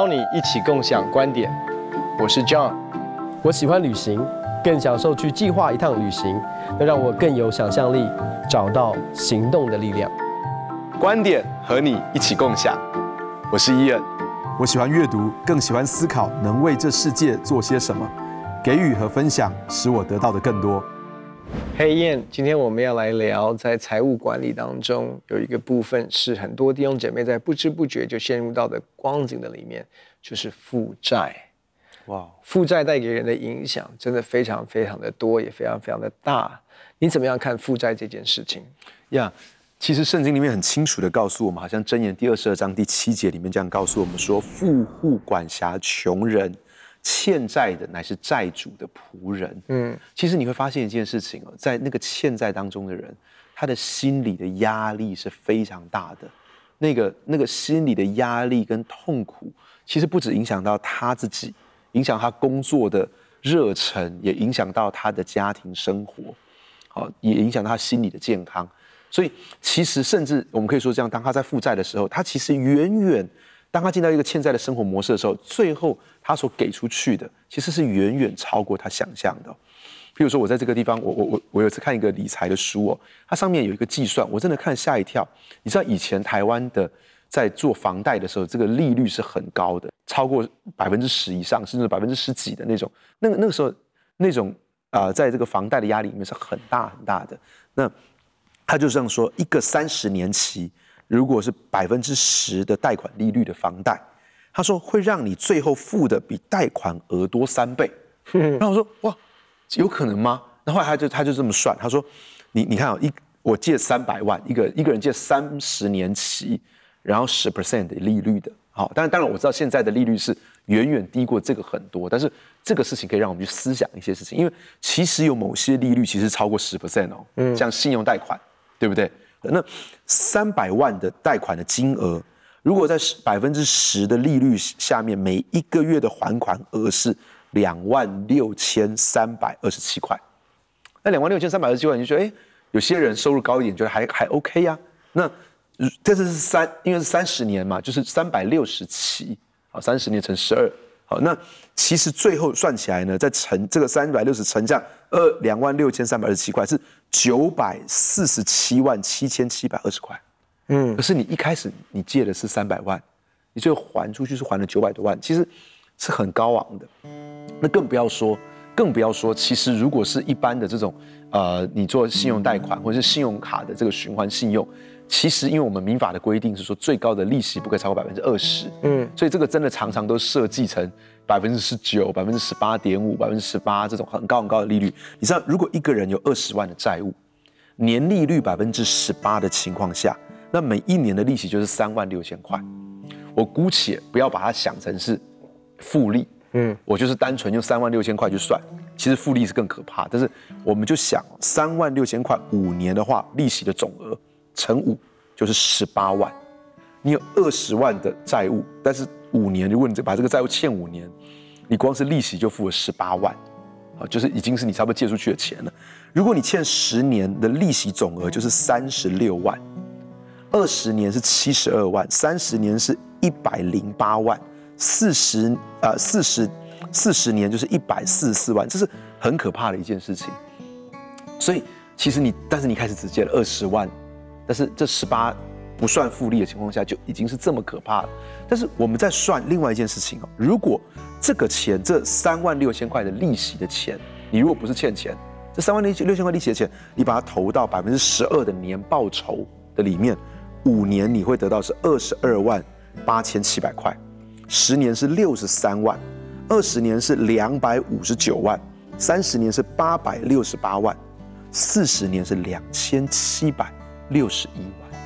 邀你一起共享观点。我是 John，我喜欢旅行，更享受去计划一趟旅行，能让我更有想象力，找到行动的力量。观点和你一起共享。我是伊恩，我喜欢阅读，更喜欢思考，能为这世界做些什么，给予和分享，使我得到的更多。嘿，伊恩，今天我们要来聊，在财务管理当中有一个部分是很多弟兄姐妹在不知不觉就陷入到的光景的里面，就是负债。哇，负债带给人的影响真的非常非常的多，也非常非常的大。你怎么样看负债这件事情？呀，yeah, 其实圣经里面很清楚的告诉我们，好像箴言第二十二章第七节里面这样告诉我们说：富户管辖穷人。欠债的乃是债主的仆人。嗯，其实你会发现一件事情哦，在那个欠债当中的人，他的心理的压力是非常大的。那个那个心理的压力跟痛苦，其实不止影响到他自己，影响他工作的热忱，也影响到他的家庭生活，好，也影响到他心理的健康。所以，其实甚至我们可以说这样，当他在负债的时候，他其实远远。当他进到一个欠债的生活模式的时候，最后他所给出去的其实是远远超过他想象的。譬如说，我在这个地方，我我我我有次看一个理财的书哦，它上面有一个计算，我真的看吓一跳。你知道以前台湾的在做房贷的时候，这个利率是很高的，超过百分之十以上，甚至百分之十几的那种。那个那个时候，那种啊、在这个房贷的压力里面是很大很大的。那他就这样说，一个三十年期。如果是百分之十的贷款利率的房贷，他说会让你最后付的比贷款额多三倍。然后我说哇，有可能吗？然后他就他就这么算，他说你你看啊，一我借三百万，一个一个人借三十年期，然后十 percent 的利率的，好，但当然我知道现在的利率是远远低过这个很多，但是这个事情可以让我们去思想一些事情，因为其实有某些利率其实超过十 percent 哦，嗯，像信用贷款，对不对？那三百万的贷款的金额，如果在百分之十的利率下面，每一个月的还款额是两万六千三百二十七块。那两万六千三百二十七块，你就觉得，哎，有些人收入高一点，觉得还还 OK 呀。那这次是三，因为是三十年嘛，就是三百六十七，啊，三十年乘十二。好，那其实最后算起来呢，再乘这个三百六十乘这样二两万六千三百二十七块是九百四十七万七千七百二十块，嗯，可是你一开始你借的是三百万，你最后还出去是还了九百多万，其实是很高昂的。那更不要说，更不要说，其实如果是一般的这种，呃，你做信用贷款或者是信用卡的这个循环信用。其实，因为我们民法的规定是说，最高的利息不可以超过百分之二十，嗯，所以这个真的常常都设计成百分之十九、百分之十八点五、百分之十八这种很高很高的利率。你知道，如果一个人有二十万的债务，年利率百分之十八的情况下，那每一年的利息就是三万六千块。我姑且不要把它想成是复利，嗯，我就是单纯用三万六千块去算，其实复利是更可怕。但是我们就想，三万六千块五年的话，利息的总额。乘五就是十八万，你有二十万的债务，但是五年，如果你把这个债务欠五年，你光是利息就付了十八万，啊，就是已经是你差不多借出去的钱了。如果你欠十年的利息总额就是三十六万，二十年是七十二万，三十年是一百零八万，四十呃四十四十年就是一百四十四万，这是很可怕的一件事情。所以其实你，但是你开始只借了二十万。但是这十八不算复利的情况下，就已经是这么可怕了。但是我们在算另外一件事情哦，如果这个钱这三万六千块的利息的钱，你如果不是欠钱，这三万六六千块利息的钱，你把它投到百分之十二的年报酬的里面，五年你会得到是二十二万八千七百块，十年是六十三万，二十年是两百五十九万，三十年是八百六十八万，四十年是两千七百。六十一万，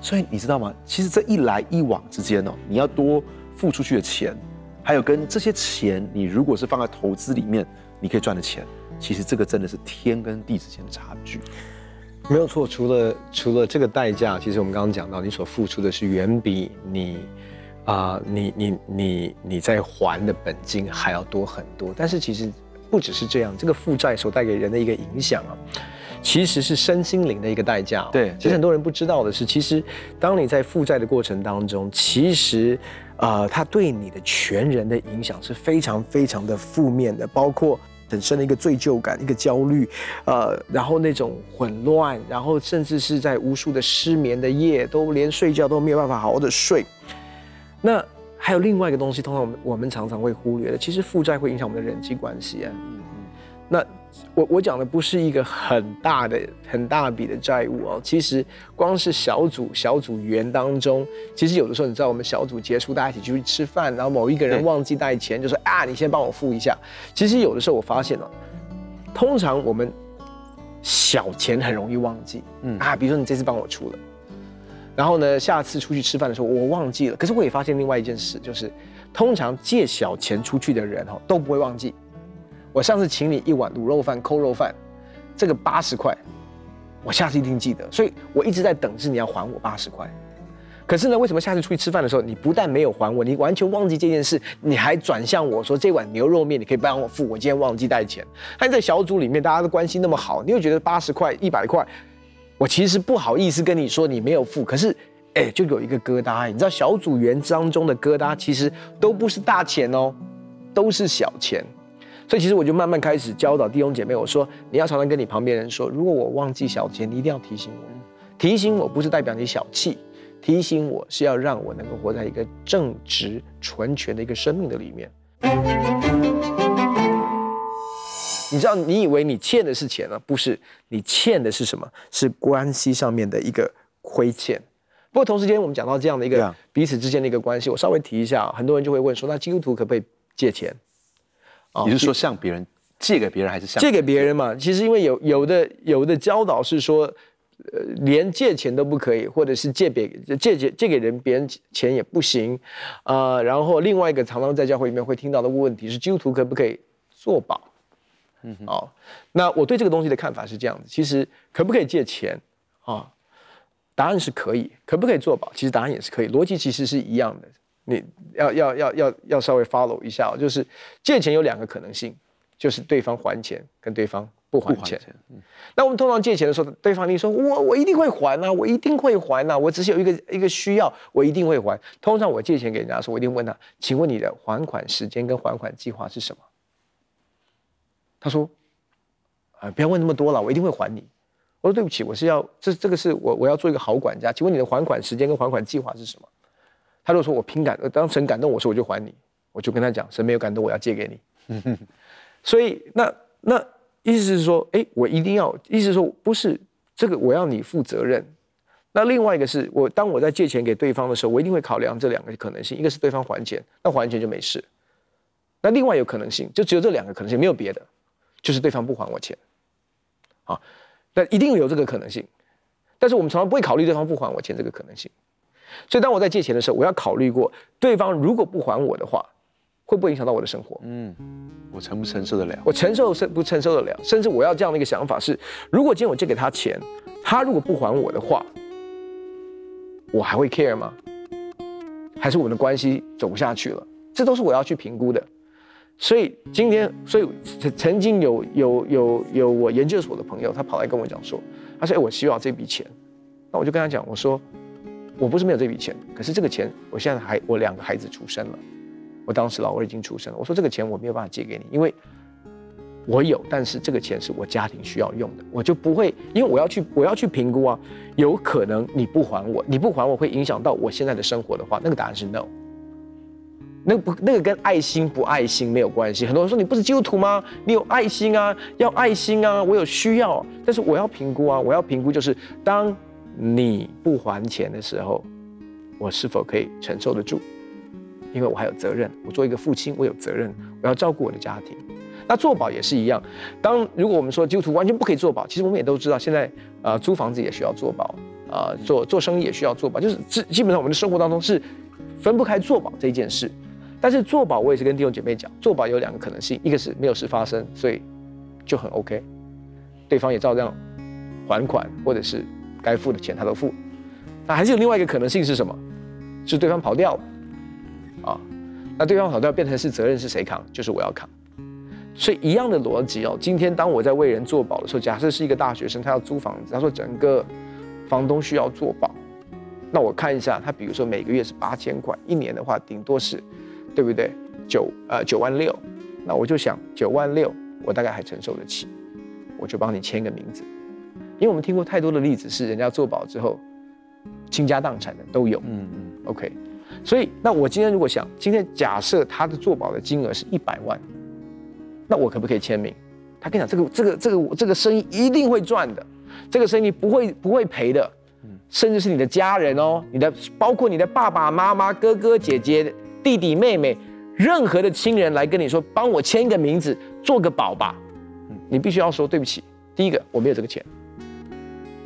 所以你知道吗？其实这一来一往之间哦，你要多付出去的钱，还有跟这些钱，你如果是放在投资里面，你可以赚的钱，其实这个真的是天跟地之间的差距。没有错，除了除了这个代价，其实我们刚刚讲到，你所付出的是远比你啊、你你你你在还的本金还要多很多。但是其实不只是这样，这个负债所带给人的一个影响啊。其实是身心灵的一个代价。对，其实很多人不知道的是，其实当你在负债的过程当中，其实呃，它对你的全人的影响是非常非常的负面的，包括本身的一个罪疚感、一个焦虑，呃，然后那种混乱，然后甚至是在无数的失眠的夜，都连睡觉都没有办法好好的睡。那还有另外一个东西，通常我们我们常常会忽略的，其实负债会影响我们的人际关系啊。那我我讲的不是一个很大的很大笔的债务哦，其实光是小组小组员当中，其实有的时候你知道，我们小组结束，大家一起出去吃饭，然后某一个人忘记带钱，就说啊，你先帮我付一下。其实有的时候我发现了，通常我们小钱很容易忘记，嗯啊，比如说你这次帮我出了，然后呢，下次出去吃饭的时候我忘记了，可是我也发现另外一件事，就是通常借小钱出去的人哈都不会忘记。我上次请你一碗卤肉饭、扣肉饭，这个八十块，我下次一定记得，所以我一直在等着你要还我八十块。可是呢，为什么下次出去吃饭的时候，你不但没有还我，你完全忘记这件事，你还转向我说这碗牛肉面你可以帮我付，我今天忘记带钱。但在小组里面，大家的关系那么好，你又觉得八十块、一百块，我其实不好意思跟你说你没有付，可是哎，就有一个疙瘩。你知道小组员当中的疙瘩，其实都不是大钱哦，都是小钱。所以其实我就慢慢开始教导弟兄姐妹，我说你要常常跟你旁边人说，如果我忘记小钱，你一定要提醒我。提醒我不是代表你小气，提醒我是要让我能够活在一个正直、纯全的一个生命的里面。你知道，你以为你欠的是钱呢？不是，你欠的是什么？是关系上面的一个亏欠。不过同时间，我们讲到这样的一个彼此之间的一个关系，我稍微提一下，很多人就会问说，那基督徒可不可以借钱？你是说向别人借给别人，还是向借给别人嘛？其实因为有有的有的教导是说，呃，连借钱都不可以，或者是借别借借借给人别人钱也不行，啊、呃。然后另外一个常常在教会里面会听到的问题是，基督徒可不可以做保？嗯，好。那我对这个东西的看法是这样子：其实可不可以借钱啊？答案是可以。可不可以做保？其实答案也是可以。逻辑其实是一样的。你要要要要要稍微 follow 一下，就是借钱有两个可能性，就是对方还钱跟对方不还钱。嗯、那我们通常借钱的时候，对方你说我我一定会还啊，我一定会还啊，我只是有一个一个需要，我一定会还。通常我借钱给人家的时候，我一定问他，请问你的还款时间跟还款计划是什么？他说啊，不要问那么多了，我一定会还你。我说对不起，我是要这这个是我我要做一个好管家，请问你的还款时间跟还款计划是什么？他就说：“我凭感，当神感动我说，我就还你。”我就跟他讲：“神没有感动，我要借给你。”所以那那意思是说，哎，我一定要意思是说，不是这个，我要你负责任。那另外一个是我当我在借钱给对方的时候，我一定会考量这两个可能性：一个是对方还钱，那还钱就没事；那另外有可能性，就只有这两个可能性，没有别的，就是对方不还我钱。啊，那一定有这个可能性，但是我们从来不会考虑对方不还我钱这个可能性。所以，当我在借钱的时候，我要考虑过对方如果不还我的话，会不会影响到我的生活？嗯，我承不承受得了？我承受不承受得了？甚至我要这样的一个想法是：如果今天我借给他钱，他如果不还我的话，我还会 care 吗？还是我们的关系走不下去了？这都是我要去评估的。所以今天，所以曾经有有有有我研究所的朋友，他跑来跟我讲说：“他说，哎，我需要这笔钱。”那我就跟他讲，我说。我不是没有这笔钱，可是这个钱，我现在还我两个孩子出生了，我当时老二已经出生了。我说这个钱我没有办法借给你，因为我有，但是这个钱是我家庭需要用的，我就不会，因为我要去我要去评估啊，有可能你不还我，你不还我会影响到我现在的生活的话，那个答案是 no。那不那个跟爱心不爱心没有关系。很多人说你不是基督徒吗？你有爱心啊，要爱心啊，我有需要，但是我要评估啊，我要评估就是当。你不还钱的时候，我是否可以承受得住？因为我还有责任，我作为一个父亲，我有责任，我要照顾我的家庭。那做保也是一样。当如果我们说基督徒完全不可以做保，其实我们也都知道，现在啊、呃、租房子也需要做保，啊、呃、做做生意也需要做保，就是基基本上我们的生活当中是分不开做保这一件事。但是做保我也是跟弟兄姐妹讲，做保有两个可能性，一个是没有事发生，所以就很 OK，对方也照样还款，或者是。该付的钱他都付，那还是有另外一个可能性是什么？是对方跑掉了，啊，那对方跑掉变成是责任是谁扛？就是我要扛。所以一样的逻辑哦。今天当我在为人做保的时候，假设是一个大学生，他要租房子，他说整个房东需要做保，那我看一下，他比如说每个月是八千块，一年的话顶多是，对不对？九呃九万六，那我就想九万六，我大概还承受得起，我就帮你签个名字，因为我们听过太多的例子是人家做保之后倾家荡产的都有，嗯嗯，OK，所以那我今天如果想，今天假设他的做保的金额是一百万，那我可不可以签名？他跟你讲这个这个这个这个生意一定会赚的，这个生意不会不会赔的。甚至是你的家人哦，你的包括你的爸爸妈妈、哥哥姐姐、弟弟妹妹，任何的亲人来跟你说，帮我签一个名字，做个保吧。你必须要说对不起。第一个，我没有这个钱，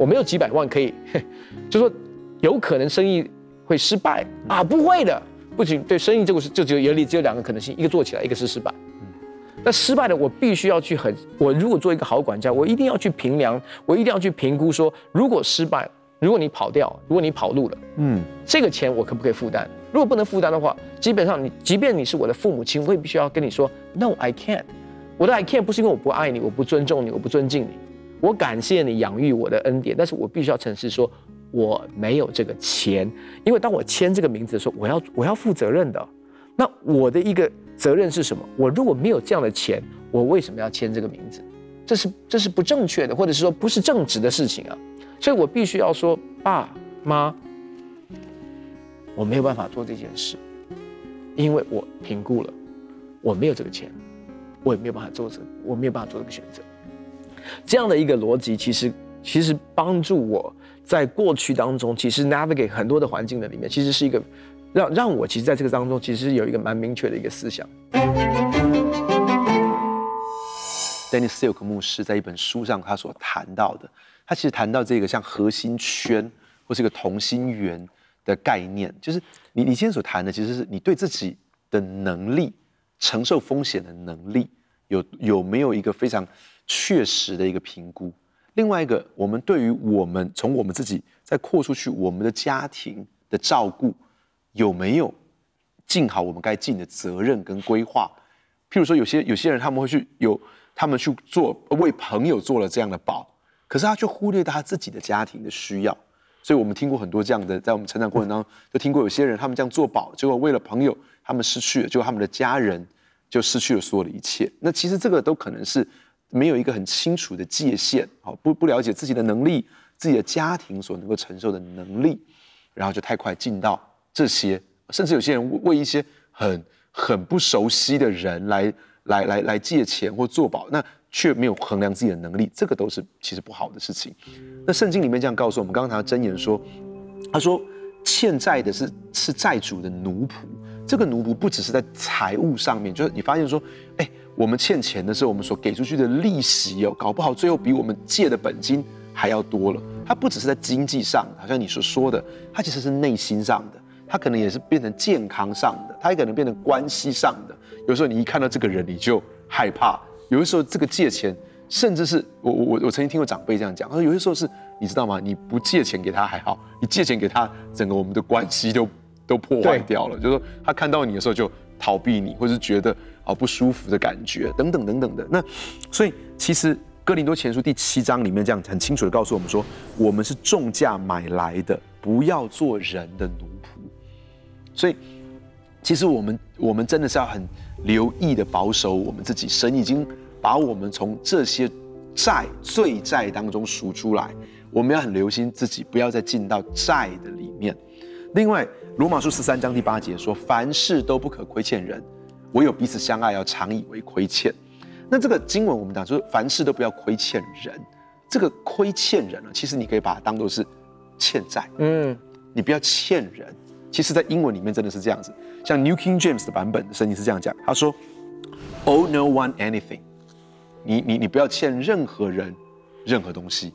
我没有几百万可以，就说有可能生意会失败啊，不会的，不仅对生意这个是就只有有理只有两个可能性，一个做起来，一个是失败。那失败的我必须要去很，我如果做一个好管家，我一定要去评量，我一定要去评估说，如果失败。如果你跑掉，如果你跑路了，嗯，这个钱我可不可以负担？如果不能负担的话，基本上你，即便你是我的父母亲，我也必须要跟你说，No，I can't。我的 I can't 不是因为我不爱你，我不尊重你，我不尊敬你，我感谢你养育我的恩典，但是我必须要诚实说，我没有这个钱，因为当我签这个名字的时候，我要我要负责任的。那我的一个责任是什么？我如果没有这样的钱，我为什么要签这个名字？这是这是不正确的，或者是说不是正直的事情啊。所以我必须要说，爸妈，我没有办法做这件事，因为我评估了，我没有这个钱，我也没有办法做这，我没有办法做这个选择。这样的一个逻辑，其实其实帮助我在过去当中，其实 navigate 很多的环境的里面，其实是一个让让我其实在这个当中，其实有一个蛮明确的一个思想。Danny Silk 牧师在一本书上他所谈到的。他其实谈到这个像核心圈或是一个同心圆的概念，就是你你今天所谈的，其实是你对自己的能力、承受风险的能力有有没有一个非常确实的一个评估。另外一个，我们对于我们从我们自己再扩出去，我们的家庭的照顾有没有尽好我们该尽的责任跟规划？譬如说，有些有些人他们会去有他们去做为朋友做了这样的保。可是他却忽略他自己的家庭的需要，所以我们听过很多这样的，在我们成长过程当中，就听过有些人他们这样做保，结果为了朋友，他们失去了，结果他们的家人就失去了所有的一切。那其实这个都可能是没有一个很清楚的界限，好，不不了解自己的能力，自己的家庭所能够承受的能力，然后就太快进到这些，甚至有些人为一些很很不熟悉的人来来来来借钱或做保，那。却没有衡量自己的能力，这个都是其实不好的事情。那圣经里面这样告诉我们，刚刚他箴言说，他说欠债的是是债主的奴仆，这个奴仆不只是在财务上面，就是你发现说，哎，我们欠钱的时候，我们所给出去的利息哦，搞不好最后比我们借的本金还要多了。它不只是在经济上，好像你所说的，它其实是内心上的，它可能也是变成健康上的，它也可能变成关系上的。有时候你一看到这个人，你就害怕。有的时候，这个借钱，甚至是我我我曾经听过长辈这样讲，他说有些时候是，你知道吗？你不借钱给他还好，你借钱给他，整个我们的关系都都破坏掉了。就是说他看到你的时候就逃避你，或是觉得啊不舒服的感觉，等等等等的。那所以其实哥林多前书第七章里面这样很清楚的告诉我们说，我们是重价买来的，不要做人的奴仆。所以其实我们我们真的是要很。留意的保守我们自己，神已经把我们从这些债罪债当中赎出来，我们要很留心自己，不要再进到债的里面。另外，罗马书十三章第八节说：“凡事都不可亏欠人，唯有彼此相爱，要常以为亏欠。”那这个经文我们讲说，凡事都不要亏欠人。这个亏欠人呢，其实你可以把它当做是欠债。嗯，你不要欠人。其实，在英文里面真的是这样子。像 New King James 的版本的圣经是这样讲，他说：“Owe no one anything。”你你你不要欠任何人任何东西，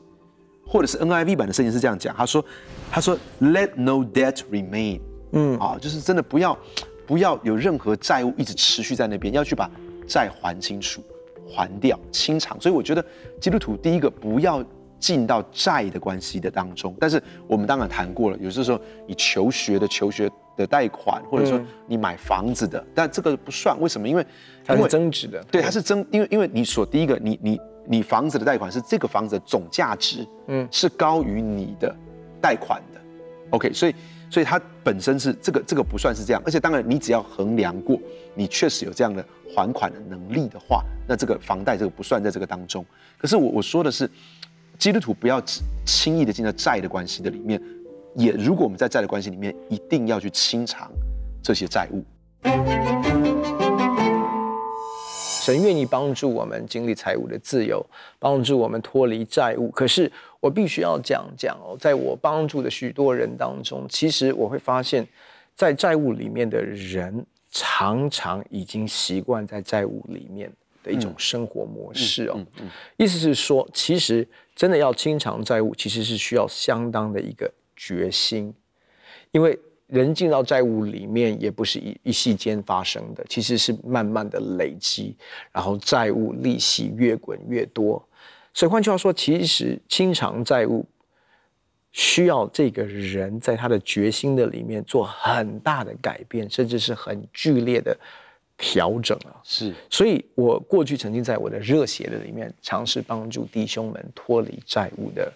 或者是 NIV 版的圣经是这样讲，他说：“他说 Let no debt remain。”嗯啊，就是真的不要不要有任何债务一直持续在那边，要去把债还清楚、还掉、清偿。所以我觉得基督徒第一个不要进到债的关系的当中。但是我们当然谈过了，有些时候你求学的求学。的贷款，或者说你买房子的，嗯、但这个不算，为什么？因为它是增值的，对，它是增，因为因为你所第一个，你你你房子的贷款是这个房子的总价值，嗯，是高于你的贷款的，OK，所以所以它本身是这个这个不算是这样，而且当然你只要衡量过，你确实有这样的还款的能力的话，那这个房贷这个不算在这个当中。可是我我说的是，基督徒不要轻易的进到债的关系的里面，也如果我们在债的关系里面，一定要去清偿这些债务。神愿意帮助我们经历财务的自由，帮助我们脱离债务。可是我必须要讲讲哦，在我帮助的许多人当中，其实我会发现，在债务里面的人，常常已经习惯在债务里面的一种生活模式哦。意思是说，其实真的要清偿债务，其实是需要相当的一个决心，因为。人进到债务里面，也不是一一夕间发生的，其实是慢慢的累积，然后债务利息越滚越多。所以换句话说，其实清偿债务需要这个人在他的决心的里面做很大的改变，甚至是很剧烈的调整啊。是，所以我过去曾经在我的热血的里面尝试帮助弟兄们脱离债务的。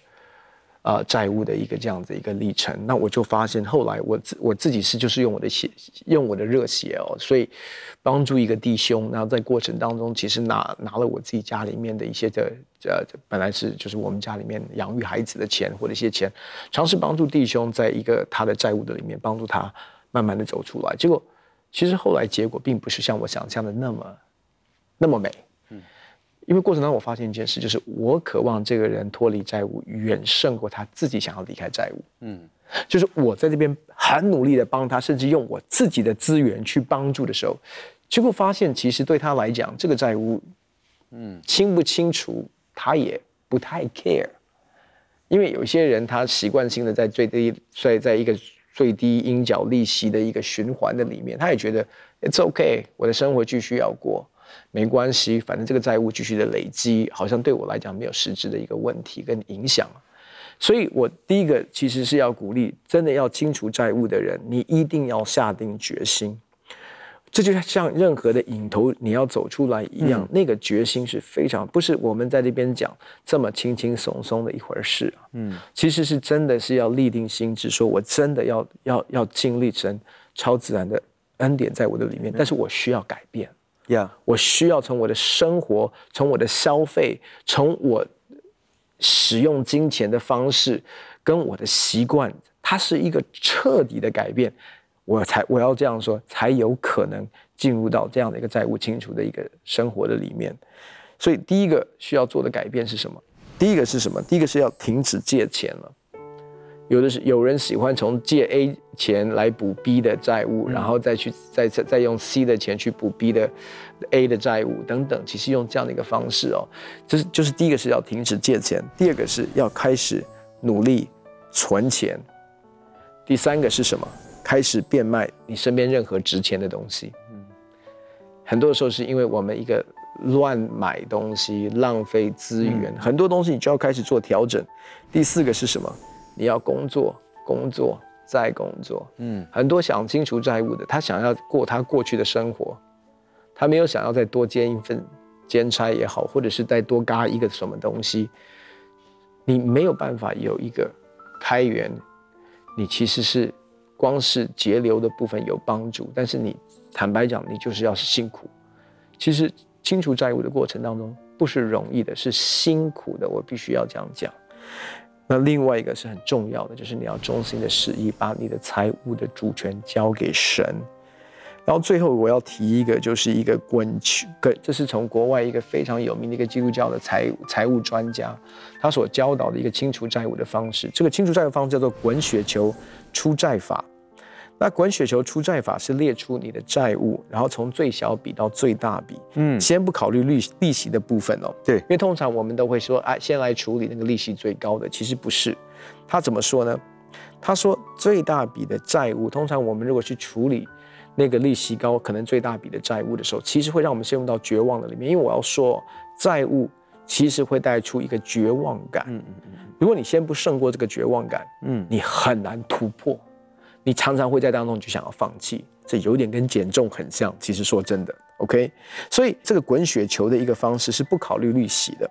啊，债务的一个这样子一个历程，那我就发现，后来我自我自己是就是用我的血，用我的热血哦，所以帮助一个弟兄，然后在过程当中，其实拿拿了我自己家里面的一些的呃，本来是就是我们家里面养育孩子的钱或者一些钱，尝试帮助弟兄在一个他的债务的里面帮助他慢慢的走出来，结果其实后来结果并不是像我想象的那么那么美。因为过程当中，我发现一件事，就是我渴望这个人脱离债务，远胜过他自己想要离开债务。嗯，就是我在这边很努力的帮他，甚至用我自己的资源去帮助的时候，结果发现其实对他来讲，这个债务，嗯，清不清楚，他也不太 care。因为有些人他习惯性的在最低，在在一个最低应缴利息的一个循环的里面，他也觉得 it's okay，我的生活继续要过。没关系，反正这个债务继续的累积，好像对我来讲没有实质的一个问题跟影响。所以，我第一个其实是要鼓励，真的要清除债务的人，你一定要下定决心。这就像任何的引头，你要走出来一样，嗯、那个决心是非常不是我们在这边讲这么轻轻松松的一回事啊。嗯，其实是真的是要立定心志，说我真的要要要经历成超自然的恩典在我的里面，但是我需要改变。Yeah. 我需要从我的生活，从我的消费，从我使用金钱的方式，跟我的习惯，它是一个彻底的改变，我才我要这样说，才有可能进入到这样的一个债务清除的一个生活的里面。所以第一个需要做的改变是什么？第一个是什么？第一个是要停止借钱了。有的是有人喜欢从借 A 钱来补 B 的债务，然后再去再再再用 C 的钱去补 B 的 A 的债务等等。其实用这样的一个方式哦，就是就是第一个是要停止借钱，第二个是要开始努力存钱，第三个是什么？开始变卖你身边任何值钱的东西。嗯，很多时候是因为我们一个乱买东西，浪费资源，很多东西你就要开始做调整。第四个是什么？你要工作，工作再工作。嗯，很多想清除债务的，他想要过他过去的生活，他没有想要再多兼一份兼差也好，或者是再多嘎一个什么东西。你没有办法有一个开源，你其实是光是节流的部分有帮助，但是你坦白讲，你就是要是辛苦。其实清除债务的过程当中不是容易的，是辛苦的，我必须要这样讲。那另外一个是很重要的，就是你要忠心的使意，把你的财务的主权交给神。然后最后我要提一个，就是一个滚球，这是从国外一个非常有名的一个基督教的财务财务专家，他所教导的一个清除债务的方式。这个清除债务方式叫做滚雪球出债法。那滚雪球出债法是列出你的债务，然后从最小笔到最大笔，嗯，先不考虑利利息的部分哦，对，因为通常我们都会说，哎，先来处理那个利息最高的，其实不是。他怎么说呢？他说最大笔的债务，通常我们如果去处理那个利息高、可能最大笔的债务的时候，其实会让我们陷入到绝望的里面。因为我要说，债务其实会带出一个绝望感。嗯嗯嗯。如果你先不胜过这个绝望感，嗯，你很难突破。你常常会在当中就想要放弃，这有点跟减重很像。其实说真的，OK，所以这个滚雪球的一个方式是不考虑利息的，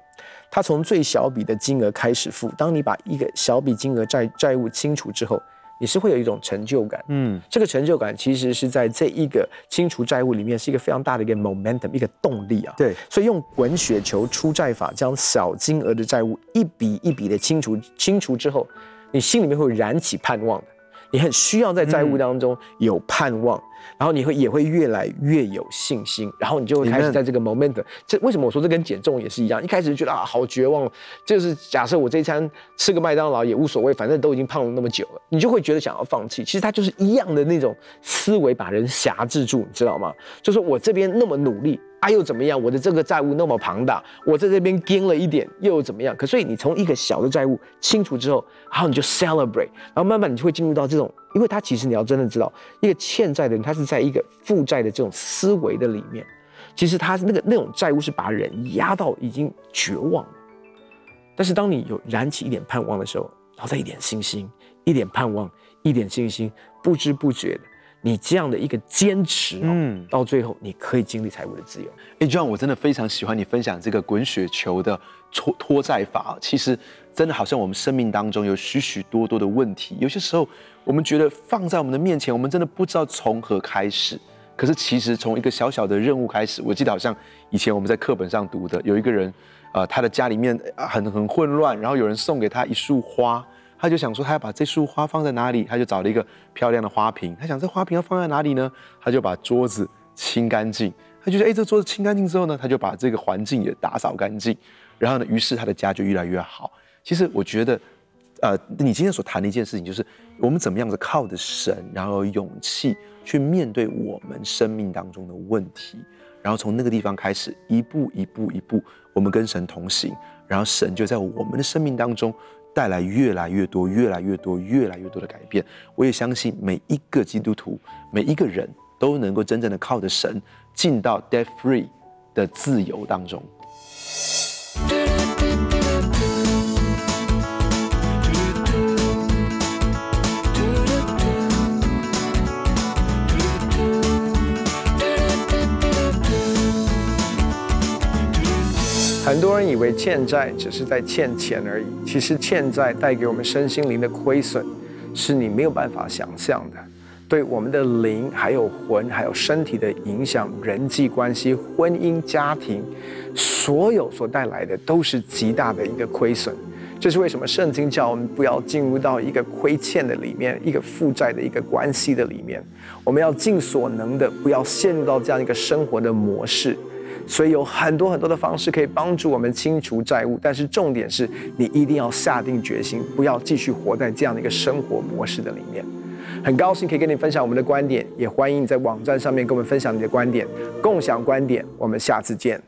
它从最小笔的金额开始付。当你把一个小笔金额债债务清除之后，你是会有一种成就感。嗯，这个成就感其实是在这一个清除债务里面是一个非常大的一个 momentum，一个动力啊。对，所以用滚雪球出债法，将小金额的债务一笔一笔的清除，清除之后，你心里面会燃起盼望的。你很需要在债务当中有盼望，嗯、然后你会也会越来越有信心，然后你就会开始在这个 moment。这为什么我说这跟减重也是一样？一开始就觉得啊好绝望，就是假设我这一餐吃个麦当劳也无所谓，反正都已经胖了那么久了，你就会觉得想要放弃。其实它就是一样的那种思维把人辖制住，你知道吗？就是我这边那么努力。啊，又怎么样？我的这个债务那么庞大，我在这边跟了一点，又怎么样？可所以你从一个小的债务清除之后，然后你就 celebrate，然后慢慢你就会进入到这种，因为他其实你要真的知道，一个欠债的人，他是在一个负债的这种思维的里面，其实他那个那种债务是把人压到已经绝望了。但是当你有燃起一点盼望的时候，然后再一点信心，一点盼望，一点信心，不知不觉的。你这样的一个坚持，嗯，到最后你可以经历财务的自由。哎，John，我真的非常喜欢你分享这个滚雪球的拖拖债法。其实，真的好像我们生命当中有许许多多的问题，有些时候我们觉得放在我们的面前，我们真的不知道从何开始。可是，其实从一个小小的任务开始，我记得好像以前我们在课本上读的，有一个人，呃，他的家里面很很混乱，然后有人送给他一束花。他就想说，他要把这束花放在哪里？他就找了一个漂亮的花瓶。他想，这花瓶要放在哪里呢？他就把桌子清干净。他就说，哎，这桌子清干净之后呢，他就把这个环境也打扫干净。然后呢，于是他的家就越来越好。其实我觉得，呃，你今天所谈的一件事情，就是我们怎么样子靠着神，然后有勇气去面对我们生命当中的问题，然后从那个地方开始，一步一步一步，我们跟神同行，然后神就在我们的生命当中。带来越来越多、越来越多、越来越多的改变。我也相信每一个基督徒、每一个人都能够真正的靠着神进到 death free 的自由当中。很多人以为欠债只是在欠钱而已，其实欠债带给我们身心灵的亏损，是你没有办法想象的，对我们的灵、还有魂、还有身体的影响，人际关系、婚姻、家庭，所有所带来的都是极大的一个亏损。这是为什么圣经叫我们不要进入到一个亏欠的里面，一个负债的一个关系的里面，我们要尽所能的不要陷入到这样一个生活的模式。所以有很多很多的方式可以帮助我们清除债务，但是重点是你一定要下定决心，不要继续活在这样的一个生活模式的里面。很高兴可以跟你分享我们的观点，也欢迎你在网站上面跟我们分享你的观点，共享观点。我们下次见。